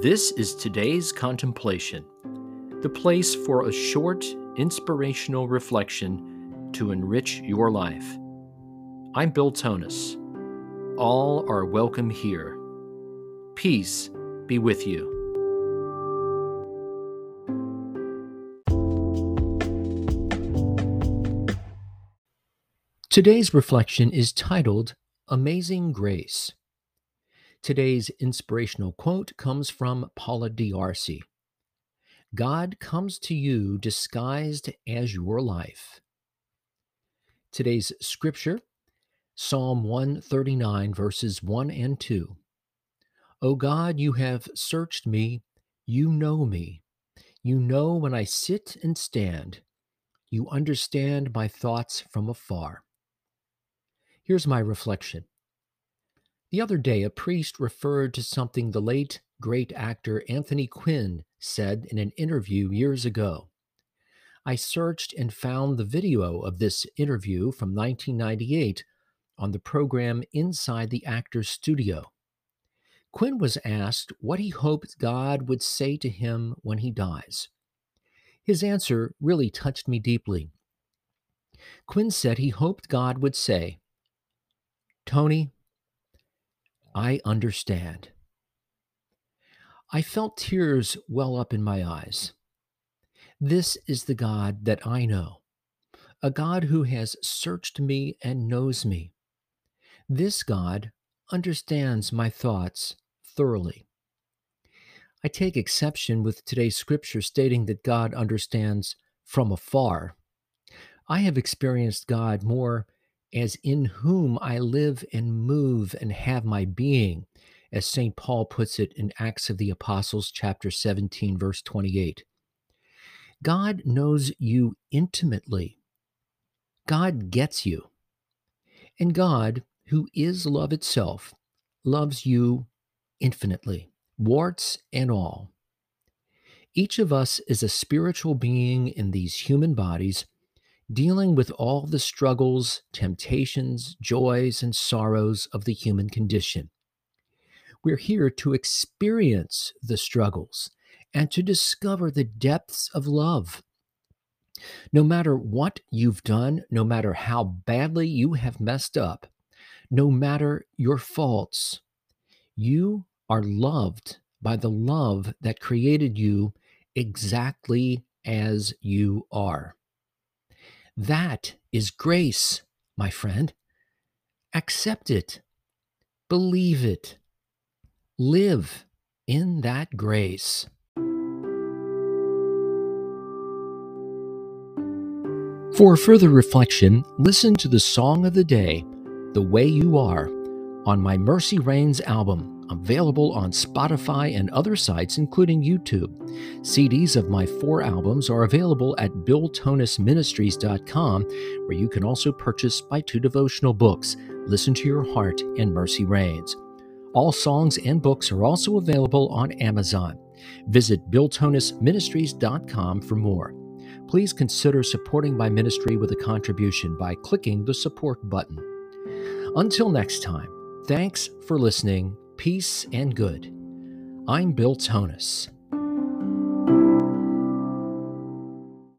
This is today's contemplation, the place for a short, inspirational reflection to enrich your life. I'm Bill Tonnis. All are welcome here. Peace be with you. Today's reflection is titled Amazing Grace. Today's inspirational quote comes from Paula D'Arcy God comes to you disguised as your life. Today's scripture, Psalm 139, verses 1 and 2. O God, you have searched me, you know me. You know when I sit and stand. You understand my thoughts from afar. Here's my reflection the other day, a priest referred to something the late great actor Anthony Quinn said in an interview years ago. I searched and found the video of this interview from 1998 on the program Inside the Actor's Studio. Quinn was asked what he hoped God would say to him when he dies. His answer really touched me deeply. Quinn said he hoped God would say, Tony, I understand. I felt tears well up in my eyes. This is the God that I know, a God who has searched me and knows me. This God understands my thoughts thoroughly. I take exception with today's scripture stating that God understands from afar. I have experienced God more as in whom I live and move and have my being, as St. Paul puts it in Acts of the Apostles, chapter 17, verse 28. God knows you intimately. God gets you. And God, who is love itself, loves you infinitely, warts and all. Each of us is a spiritual being in these human bodies dealing with all the struggles, temptations, joys, and sorrows of the human condition. We're here to experience the struggles and to discover the depths of love. No matter what you've done, no matter how badly you have messed up, no matter your faults, you are loved by the love that created you exactly as you are. That is grace, my friend. Accept it, believe it, live in that grace. For further reflection, listen to the song of the day, The Way You Are, on my Mercy Reigns album available on Spotify and other sites, including YouTube. CDs of my four albums are available at BillTonnisMinistries.com, where you can also purchase my two devotional books, Listen to Your Heart and Mercy Reigns. All songs and books are also available on Amazon. Visit BillTonnisMinistries.com for more. Please consider supporting my ministry with a contribution by clicking the support button. Until next time, thanks for listening peace, and good. I'm Bill Tonnis.